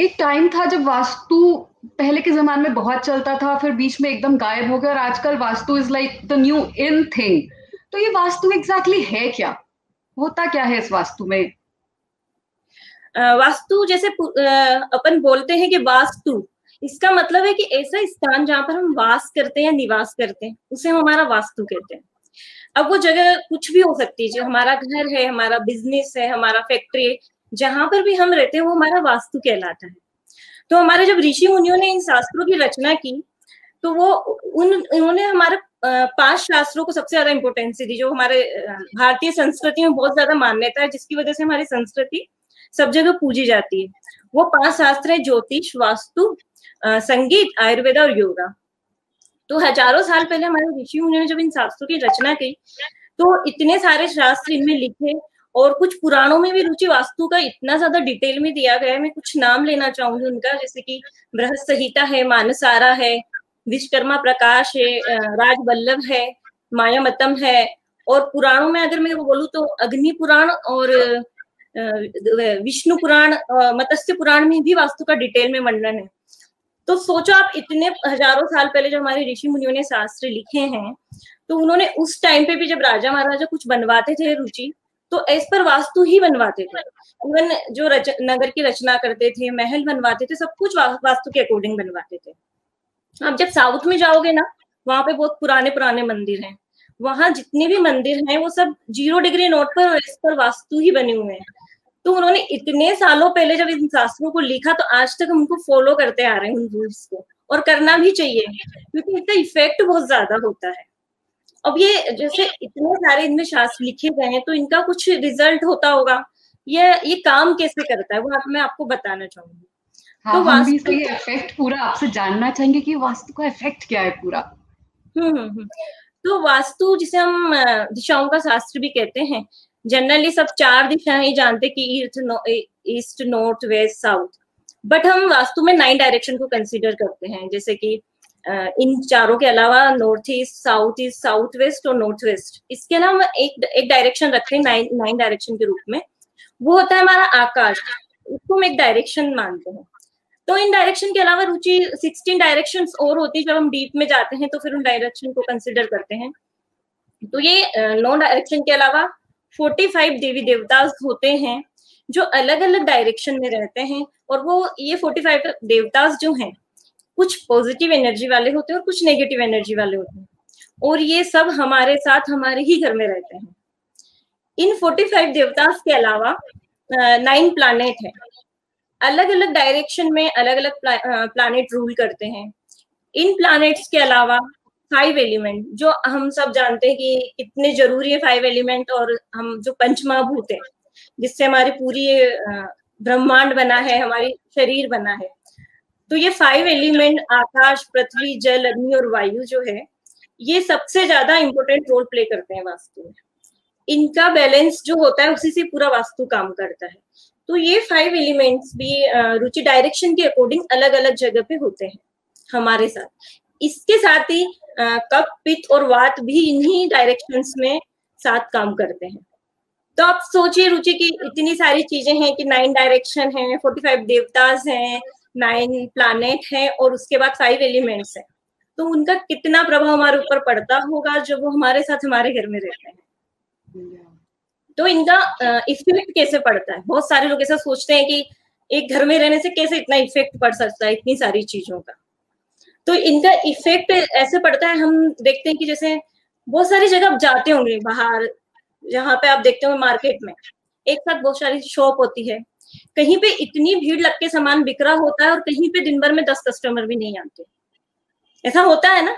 एक टाइम था जब वास्तु पहले के जमाने में बहुत चलता था, फिर बीच में एकदम गायब हो गया और आजकल Vastu is like the new in thing तो ये वास्तु एग्जैक्टली exactly है क्या? होता क्या है इस वास्तु में? वास्तु जैसे अपन बोलते हैं कि वास्तु, इसका मतलब है कि ऐसा स्थान जहाँ पर हम वास करते हैं निवास करते हैं, उसे हम हमारा वास्तु कहते हैं। अब वो जगह कुछ भी हो सकती है, जो हमारा घर है, हमारा बिज़नेस है, हमारा फैक्ट्री है जहाँ पर भी हम रहते हैं, वो हमारा वास्तु कहलाता है। तो हमारे जब ऋषि मुनियों ने इन शास्त्रों की रचना की तो वो उन, उन्होंने हमारे पाँच शास्त्रों को सबसे ज़्यादा इंपोर्टेंस दी, जो हमारे भारतीय संस्कृति में बहुत ज़्यादा मान्यता है, जिसकी वजह से हमारी संस्कृति सब जगह पूजी जाती है। वो पाँच शास्त्र है, ज्योतिष, वास्तु संगीत, आयुर्वेद और योगा। तो हज़ारों साल पहले हमारे ऋषि मुनियों ने जब इन शास्त्रों की रचना की तो इतने सारे शास्त्र इनमें लिखे और कुछ पुराणों में भी रुचि वास्तु का इतना ज़्यादा डिटेल में दिया गया है, मैं कुछ नाम लेना चाहूँगी उनका, जैसे कि बृहद संहिता है, मानसारा है, विश्वकर्मा प्रकाश है राज वल्लभ है, मायामतम है, और पुराणों में अगर मैं बोलूँ तो अग्नि पुराण और विष्णु पुराण मत्स्य पुराण में भी वास्तु का डिटेल में वर्णन है। तो सोचो आप इतने हज़ारों साल पहले जो हमारे ऋषि मुनियों ने शास्त्र लिखे हैं तो उन्होंने उस टाइम पे भी जब राजा महाराजा कुछ बनवाते थे रुचि तो एज पर वास्तु ही बनवाते थे। इवन जो रच, नगर की रचना करते थे महल बनवाते थे सब कुछ वास्तु के अकॉर्डिंग बनवाते थे। अब जब साउथ में जाओगे ना वहाँ पे बहुत पुराने पुराने मंदिर हैं। वहाँ जितने भी मंदिर हैं वो सब ज़ीरो डिग्री नोट पर और इस पर वास्तु ही बने हुए हैं। तो उन्होंने इतने सालों पहले जब इन शास्त्रों को लिखा तो आज तक हम उनको फॉलो करते आ रहे हैं उन रूल्स को। और करना भी चाहिए क्योंकि इसका इफ़ेक्ट बहुत ज़्यादा होता है। अब ये जैसे इतने सारे इनमें शास्त्र लिखे गए हैं तो इनका कुछ रिज़ल्ट होता होगा? ये ये काम कैसे करता है? वो आप, मैं आपको बताना चाहूँगी। हाँ, तो हम भी इसका इफ़ेक्ट पूरा आपसे जानना चाहेंगे कि वास्तु का इफ़ेक्ट क्या है पूरा। हम्म हम्म, हम्म। तो वास्तु जिसे हम दिशाओं का शास्त्र भी कहते हैं जनरली सब चार दिशाएँ ही जानते कि east north west south but हम वास्तु में नाइन डायरेक्शन को कंसीडर करते हैं जैसे कि इन चारों के अलावा north east south east south west और नॉर्थ वेस्ट इसके अलावा एक एक डायरेक्शन रखते हैं नाइन नाइन डायरेक्शन के रूप में। वो होता है हमारा आकाश। उसको हम एक डायरेक्शन मानते हैं। तो इन डायरेक्शन के अलावा रुचि सिक्सटीन डायरेक्शन और होती है। जब हम डीप में जाते हैं तो फिर उन डायरेक्शन को कंसिडर करते हैं। तो ये नौ डायरेक्शन के अलावा फोर्टी फाइव देवी देवता होते हैं, जो अलग अलग डायरेक्शन में रहते हैं। और वो, ये फोर्टी फाइव देवताज जो हैं कुछ पॉजिटिव एनर्जी वाले होते हैं और कुछ नेगेटिव एनर्जी वाले होते हैं। और ये सब हमारे साथ हमारे ही घर में रहते हैं। इन 45 देवतास के अलावा नाइन प्लानेट है। अलग अलग डायरेक्शन में अलग अलग प्लानेट रूल करते हैं। इन प्लानेट्स के अलावा फाइव एलिमेंट जो हम सब जानते हैं कि कितने ज़रूरी है फाइव एलिमेंट और हम जो पंचमहाभूत है, जिससे हमारी पूरी ब्रह्मांड बना है, हमारी शरीर बना है। तो ये फाइव एलिमेंट आकाश, पृथ्वी, जल, अग्नि और वायु जो है, ये सबसे ज़्यादा इंपॉर्टेंट रोल प्ले करते हैं वास्तु में। इनका बैलेंस जो होता है, उसी से पूरा वास्तु काम करता है। तो ये फाइव एलिमेंट्स भी रुचि डायरेक्शन के अकॉर्डिंग अलग अलग जगह पे होते हैं, हमारे साथ। इसके साथ ही कप, पित्त और वात भी इन्हीं डायरेक्शंस में साथ काम करते हैं। तो आप सोचिए रुचि की इतनी सारी चीज़ें हैं कि नाइन डायरेक्शन है फोर्टी फाइव देवताज हैं नाइन प्लानेट है और उसके बाद फाइव एलिमेंट्स है। तो उनका कितना प्रभाव हमारे ऊपर पड़ता होगा जब वो हमारे साथ हमारे घर में रहते हैं? तो इनका इफ़ेक्ट कैसे पड़ता है? बहुत सारे लोग ऐसा सोचते हैं कि एक घर में रहने से कैसे इतना इफ़ेक्ट पड़ सकता है इतनी सारी चीज़ों का? तो इनका इफ़ेक्ट ऐसे पड़ता है, हम देखते हैं कि जैसे बहुत सारी जगह आप जाते होंगे बाहर, जहाँ पे आप देखते होंगे मार्केट में, एक साथ बहुत सारी शॉप होती है। कहीं पे इतनी भीड़ लग के सामान बिक रहा होता है और कहीं पे दिन भर में दस कस्टमर भी नहीं आते। ऐसा होता है ना?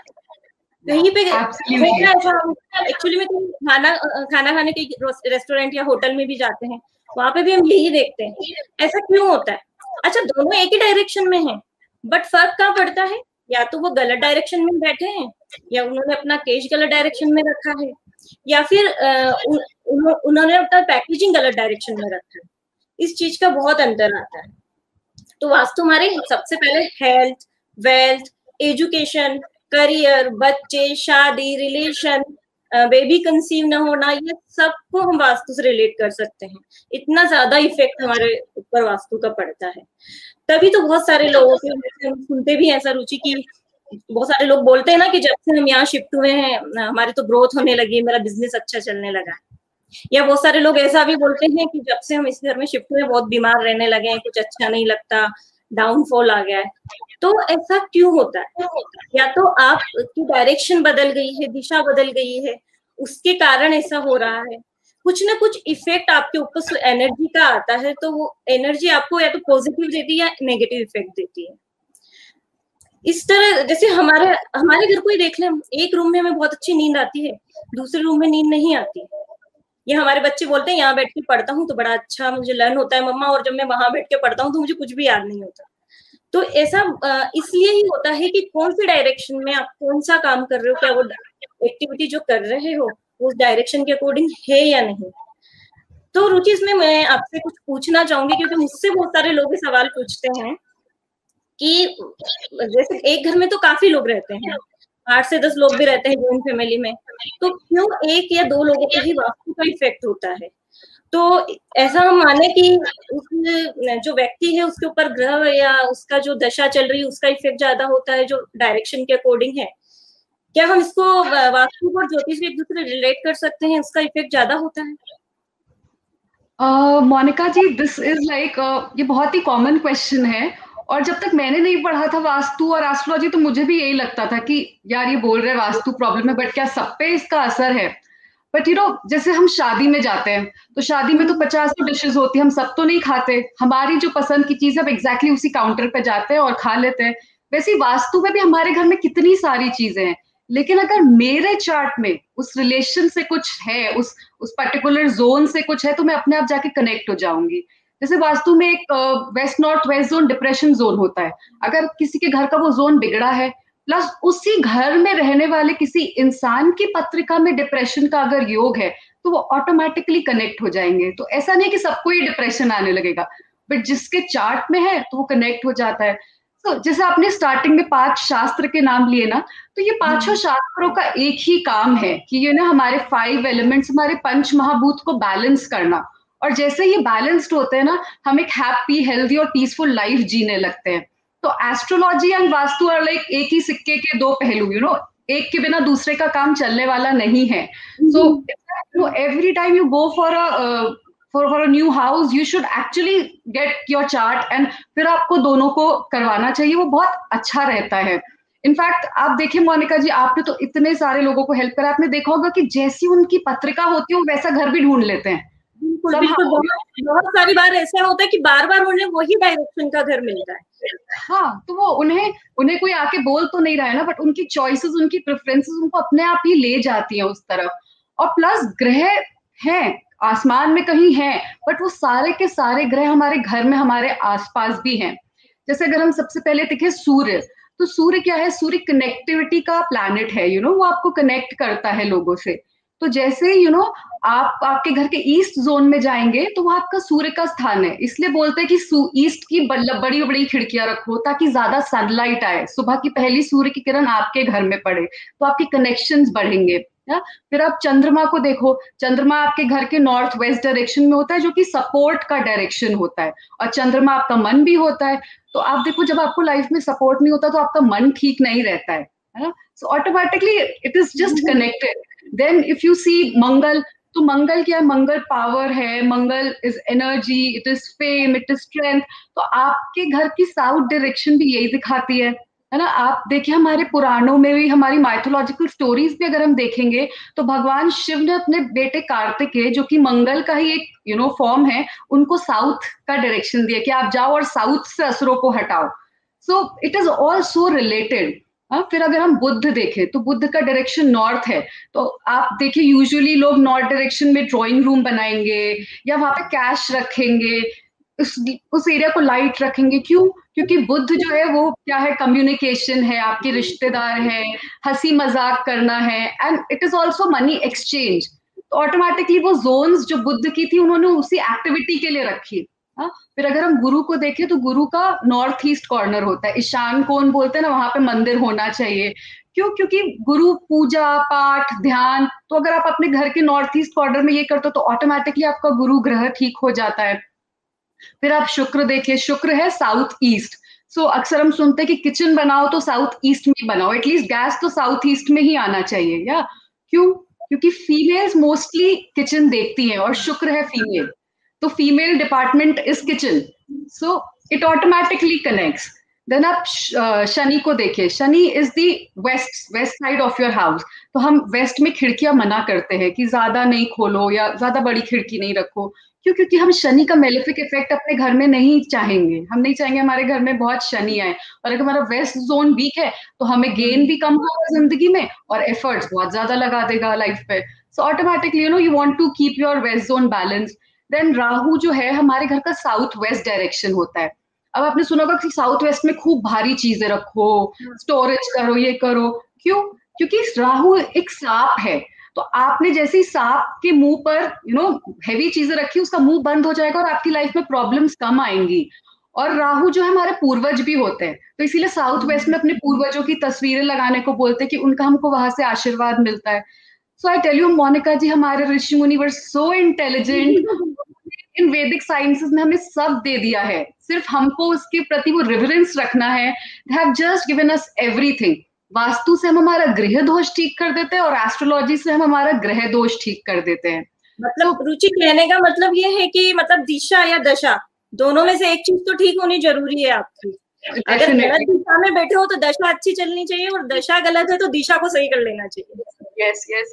कहीं पे एक्चुअली में खाना खाना खाने के रेस्टोरेंट या होटल में भी जाते हैं। वहाँ पे भी हम यही देखते हैं। ऐसा क्यों होता है? अच्छा दोनों एक ही डायरेक्शन में है बट फ़र्क कहाँ पड़ता है? या तो वो गलत डायरेक्शन में बैठे हैं या उन्होंने अपना केज गलत डायरेक्शन में रखा है या फिर उन्होंने अपना पैकेजिंग गलत डायरेक्शन में रखा है। इस चीज़ का बहुत अंतर आता है। तो वास्तु हमारे सबसे पहले हेल्थ वेल्थ एजुकेशन करियर बच्चे, शादी रिलेशन बेबी कंसीव ना होना, ये सबको हम वास्तु से रिलेट कर सकते हैं। इतना ज़्यादा इफ़ेक्ट हमारे ऊपर वास्तु का पड़ता है। तभी तो बहुत सारे लोगों के हम सुनते भी ऐसा रुचि की बहुत सारे लोग बोलते हैं ना कि जब से हम यहाँ शिफ्ट हुए हैं हमारी तो ग्रोथ होने लगी, मेरा बिज़नेस अच्छा चलने लगा या बहुत सारे लोग ऐसा भी बोलते हैं कि जब से हम इस घर में शिफ्ट हुए बहुत बीमार रहने लगे हैं, कुछ अच्छा नहीं लगता डाउनफॉल आ गया है। तो ऐसा क्यों होता है? या तो आपकी डायरेक्शन बदल गई है, दिशा बदल गई है, उसके कारण ऐसा हो रहा है। कुछ ना कुछ इफ़ेक्ट आपके ऊपर एनर्जी का आता है तो वो एनर्जी आपको या तो पॉजिटिव देती है या नेगेटिव इफ़ेक्ट देती है। इस तरह, जैसे हमारे हमारे घर को ही देख लें एक रूम में हमें बहुत अच्छी नींद आती है, दूसरे रूम में नींद नहीं आती। ये हमारे बच्चे बोलते हैं, यहाँ बैठ के पढ़ता हूँ तो बड़ा अच्छा मुझे लर्न होता है मम्मा, और जब मैं वहाँ बैठ के पढ़ता हूँ तो मुझे कुछ भी याद नहीं होता। तो ऐसा इसलिए ही होता है कि कौन से डायरेक्शन में आप कौन सा काम कर रहे हो, क्या वो एक्टिविटी जो कर रहे हो, उस डायरेक्शन के अकॉर्डिंग है या नहीं। तो रुचि, इसमें मैं आपसे कुछ पूछना चाहूँगी, क्योंकि मुझसे बहुत सारे लोग सवाल पूछते हैं कि जैसे एक घर में तो काफ़ी लोग रहते हैं आठ से दस लोग भी रहते हैं जॉइंट फैमिली में तो क्यों एक या दो लोगों पे ही वास्तु का इफ़ेक्ट होता है? तो ऐसा हम माने कि उस जो व्यक्ति है उसके ऊपर ग्रह या उसका जो दशा चल रही है उसका इफ़ेक्ट ज़्यादा होता है जो डायरेक्शन के अकॉर्डिंग है। क्या हम इसको वास्तु और ज्योतिष एक दूसरे रिलेट कर सकते हैं? उसका इफ़ेक्ट ज़्यादा होता है? Monika uh, ji this is like ये बहुत ही कॉमन क्वेश्चन है। और जब तक मैंने नहीं पढ़ा था वास्तु और एस्ट्रोलॉजी तो मुझे भी यही लगता था कि यार ये बोल रहे वास्तु प्रॉब्लम है बट क्या सब पे इसका असर है? बट यू नो जैसे हम शादी में जाते हैं तो शादी में तो पचास डिशेज होती है, हम सब तो नहीं खाते। हमारी जो पसंद की चीज़ है एग्जैक्टली उसी काउंटर पे जाते हैं और खा लेते हैं। वैसे वास्तु में भी हमारे घर में कितनी सारी चीज़ें हैं, लेकिन अगर मेरे चार्ट में उस रिलेशन से कुछ है, उस उस पर्टिकुलर जोन से कुछ है तो मैं अपने आप जाके कनेक्ट हो जाऊँगी। जैसे वास्तु में एक west north west zone depression zone होता है। अगर किसी के घर का वो जोन बिगड़ा है प्लस उसी घर में रहने वाले किसी इंसान की पत्रिका में डिप्रेशन का अगर योग है तो वो ऑटोमेटिकली कनेक्ट हो जाएँगे। तो ऐसा नहीं कि सबको ही डिप्रेशन आने लगेगा बट जिसके चार्ट में है तो वो कनेक्ट हो जाता है। तो जैसे आपने स्टार्टिंग में पाँच शास्त्र के नाम लिए ना तो ये पाँचों हम्म। शास्त्रों का एक ही काम है कि ये ना हमारे फाइव एलिमेंट्स हमारे पंच महाभूत को बैलेंस करना। और जैसे ये बैलेंस्ड होते हैं ना हम एक हैप्पी हेल्दी और पीसफुल लाइफ जीने लगते हैं। तो astrology and Vastu are like एक ही सिक्के के दो पहलू यू नो एक के बिना दूसरे का काम चलने वाला नहीं है। So no every time you go for a for for a new house you should actually get your chart and फिर आपको दोनों को करवाना चाहिए वो बहुत अच्छा रहता है। इनफैक्ट आप देखिए मोनिका जी आपने तो इतने सारे लोगों को हेल्प करा आपने देखा होगा कि जैसी उनकी पत्रिका होती है वो वैसा घर भी ढूंढ लेते हैं। बिल्कुल बिल्कुल बहुत बहुत सारी बार ऐसा होता है कि बार बार उन्हें वही डायरेक्शन का घर मिलता है। हाँ तो वो उन्हें उन्हें कोई आके बोल तो नहीं रहा है ना बट उनकी चॉइसेस उनकी प्रेफरेंसेस उनको अपने आप ही ले जाती हैं उस तरफ़। और प्लस ग्रह हैं आसमान में कहीं है बट वो सारे के सारे ग्रह हमारे घर में हमारे आसपास भी हैं। जैसे अगर हम सबसे पहले देखें सूर्य तो सूर्य क्या है? सूर्य कनेक्टिविटी का प्लैनेट है यू you नो know, वो आपको कनेक्ट करता है लोगों से। तो जैसे यू you नो know, आप आपके घर के ईस्ट जोन में जाएँगे तो वो आपका सूर्य का स्थान है। इसलिए बोलते हैं कि ईस्ट की बड़ी बड़ी खिड़कियाँ रखो ताकि ज़्यादा सनलाइट आए। सुबह की पहली सूर्य की किरण आपके घर में पड़े तो आपके कनेक्शंस बढ़ेंगे या फिर आप चंद्रमा को देखो। चंद्रमा आपके घर के नॉर्थ वेस्ट डायरेक्शन में होता है जो कि सपोर्ट का डायरेक्शन होता है। और चंद्रमा आपका मन भी होता है। तो आप देखो जब आपको लाइफ में सपोर्ट नहीं होता तो आपका मन ठीक नहीं रहता है ना? So automatically it is just connected then if you see Mangal तो मंगल क्या है? मंगल पावर है Mangal is energy it is fame it is strength तो आपके घर की साउथ डायरेक्शन भी यही दिखाती है है ना? आप देखिए हमारे पुराणों में भी, हमारी माइथोलॉजिकल स्टोरीज भी अगर हम देखेंगे तो भगवान शिव ने अपने बेटे कार्तिकेय जो कि मंगल का ही एक यू नो फॉर्म है, उनको साउथ का डायरेक्शन दिया कि आप जाओ और साउथ से असुरों को हटाओ। So it is all so related हाँ फिर अगर हम बुद्ध देखें तो बुद्ध का डायरेक्शन नॉर्थ है। तो आप देखिए यूजुअली लोग नॉर्थ डायरेक्शन में ड्राइंग रूम बनाएँगे, या वहाँ पे कैश रखेंगे, उस उस एरिया को लाइट रखेंगे। क्यों? क्योंकि बुद्ध जो है, वो क्या है कम्युनिकेशन है, आपके रिश्तेदार है हँसी मज़ाक करना है and it is also money exchange तो ऑटोमेटिकली वो जोन्स जो बुद्ध की थी, उन्होंने उसी एक्टिविटी के लिए रखी। हा? फिर अगर हम गुरु को देखें तो गुरु का नॉर्थ ईस्ट कॉर्नर होता है। ईशान कौन बोलते हैं ना, वहाँ पे मंदिर होना चाहिए। क्यों? क्योंकि गुरु, पूजा, पाठ, ध्यान तो अगर आप अपने घर के नॉर्थ ईस्ट कॉर्नर में ये करते हो तो ऑटोमेटिकली आपका गुरु ग्रह ठीक हो जाता है। फिर आप शुक्र देखिए, शुक्र है साउथ ईस्ट सो अक्सर हम सुनते हैं कि किचन बनाओ तो साउथ ईस्ट में बनाओ। एटलीस्ट गैस तो साउथ ईस्ट में ही आना चाहिए, या? क्यों? क्योंकि फीमेल्स मोस्टली किचन देखती हैं और शुक्र है फीमेल तो female department is kitchen so it automatically connects then आप शनि को देखिए। Shani is the west west side of your house तो हम वेस्ट में खिड़कियाँ मना करते हैं कि ज़्यादा नहीं खोलो या ज़्यादा बड़ी खिड़की नहीं रखो। क्यों? क्योंकि हम शनि का मेलिफिक इफ़ेक्ट अपने घर में नहीं चाहेंगे। हम नहीं चाहेंगे हमारे घर में बहुत शनि आए। और अगर हमारा वेस्ट जोन वीक है तो हमें गेन भी कम होगा ज़िंदगी में और एफर्ट्स बहुत ज़्यादा लगा देगा लाइफ पे। So automatically you know you want to keep your west zone balance then Rahu जो है हमारे घर का साउथ वेस्ट डायरेक्शन होता है। अब आपने सुना होगा कि साउथ वेस्ट में खूब भारी चीज़ें रखो स्टोरेज करो ये करो। क्यों? क्योंकि राहु एक सांप है। तो आपने जैसे ही सांप के मुँह पर यू नो हैवी चीज़ें रखी उसका मुँह बंद हो जाएगा और आपकी लाइफ में प्रॉब्लम्स कम आएँगी। और राहु जो है हमारे पूर्वज भी होते हैं। तो इसीलिए साउथ वेस्ट में अपने पूर्वजों की तस्वीरें लगाने को बोलते हैं कि उनका हमको वहाँ से आशीर्वाद मिलता है। So I tell you Monika ji हमारे ऋषि मुनि वर सो इंटेलिजेंट इन वैदिक साइंसेस में हमें सब दे दिया है। सिर्फ़ हमको उसके प्रति वो रिवरेंस रखना है। They have just given us everything Vastu से हम हमारा गृह दोष ठीक कर देते हैं और एस्ट्रोलॉजी से हम हमारा ग्रह दोष ठीक कर देते हैं। मतलब तो, रुचि कहने का मतलब ये है कि मतलब दिशा या दशा दोनों में से एक चीज़ तो ठीक होनी ज़रूरी है आपकी। अगर गलत दिशा में बैठे हो तो दशा अच्छी चलनी चाहिए और दशा गलत है तो दिशा को सही कर लेना चाहिए। Yes yes